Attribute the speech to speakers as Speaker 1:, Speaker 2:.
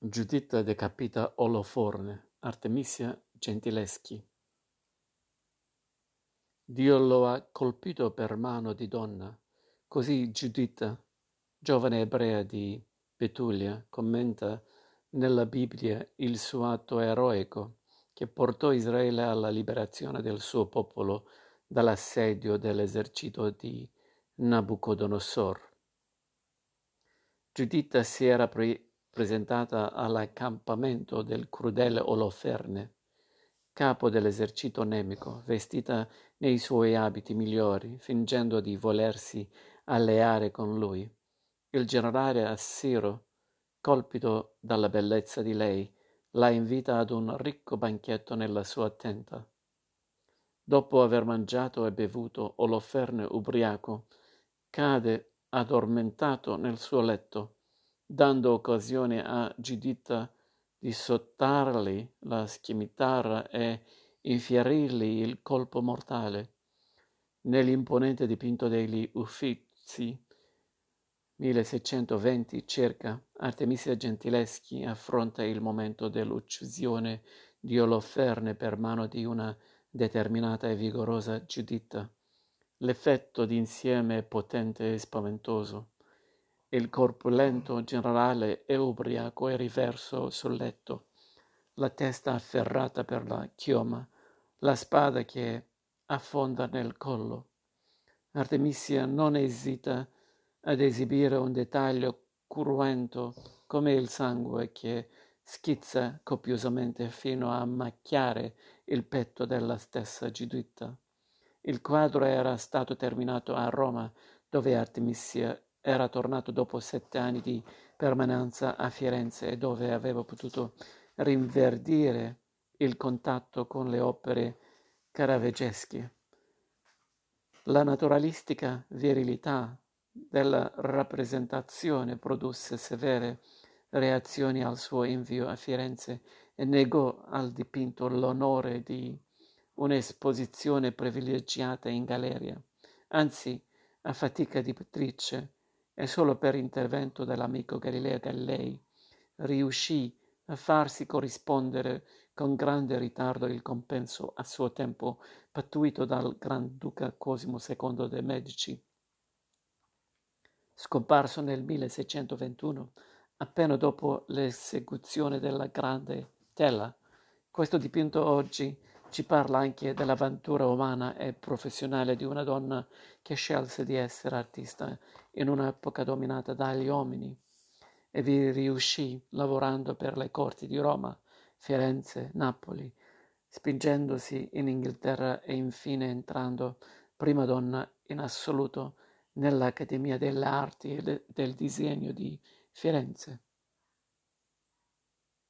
Speaker 1: Giuditta decapita Oloforne, Artemisia Gentileschi. Dio lo ha colpito per mano di donna. Così Giuditta, giovane ebrea di Betulia, commenta nella Bibbia il suo atto eroico che portò Israele alla liberazione del suo popolo dall'assedio dell'esercito di Nabucodonosor. Giuditta si era pre- presentata all'accampamento del crudele Oloferne, capo dell'esercito nemico, vestita nei suoi abiti migliori, fingendo di volersi alleare con lui. Il generale assiro, colpito dalla bellezza di lei, la invita ad un ricco banchetto nella sua tenda. Dopo aver mangiato e bevuto, Oloferne ubriaco cade addormentato nel suo letto dando occasione a Giuditta di sottargli la scimitarra e infierirgli il colpo mortale. Nell'imponente dipinto degli Uffizi, 1620 circa, Artemisia Gentileschi affronta il momento dell'uccisione di Oloferne per mano di una determinata e vigorosa Giuditta. L'effetto d'insieme è potente e spaventoso. Il corpulento generale è ubriaco e riverso sul letto, la testa afferrata per la chioma, la spada che affonda nel collo. Artemisia non esita ad esibire un dettaglio cruento come il sangue che schizza copiosamente fino a macchiare il petto della stessa Giuditta. Il quadro era stato terminato a Roma, dove Artemisia era tornato dopo sette anni di permanenza a Firenze dove aveva potuto rinverdire il contatto con le opere caravaggesche. La naturalistica virilità della rappresentazione produsse severe reazioni al suo invio a Firenze e negò al dipinto l'onore di un'esposizione privilegiata in galleria. Anzi, a fatica di Patrice, e solo per intervento dell'amico Galileo Galilei riuscì a farsi corrispondere con grande ritardo il compenso a suo tempo pattuito dal Granduca Cosimo II de' Medici. Scomparso nel 1621, appena dopo l'esecuzione della Grande Tela, questo dipinto oggi ci parla anche dell'avventura umana e professionale di una donna che scelse di essere artista in un'epoca dominata dagli uomini e vi riuscì lavorando per le corti di Roma, Firenze, Napoli, spingendosi in Inghilterra e infine entrando prima donna in assoluto nell'Accademia delle Arti e del Disegno di Firenze.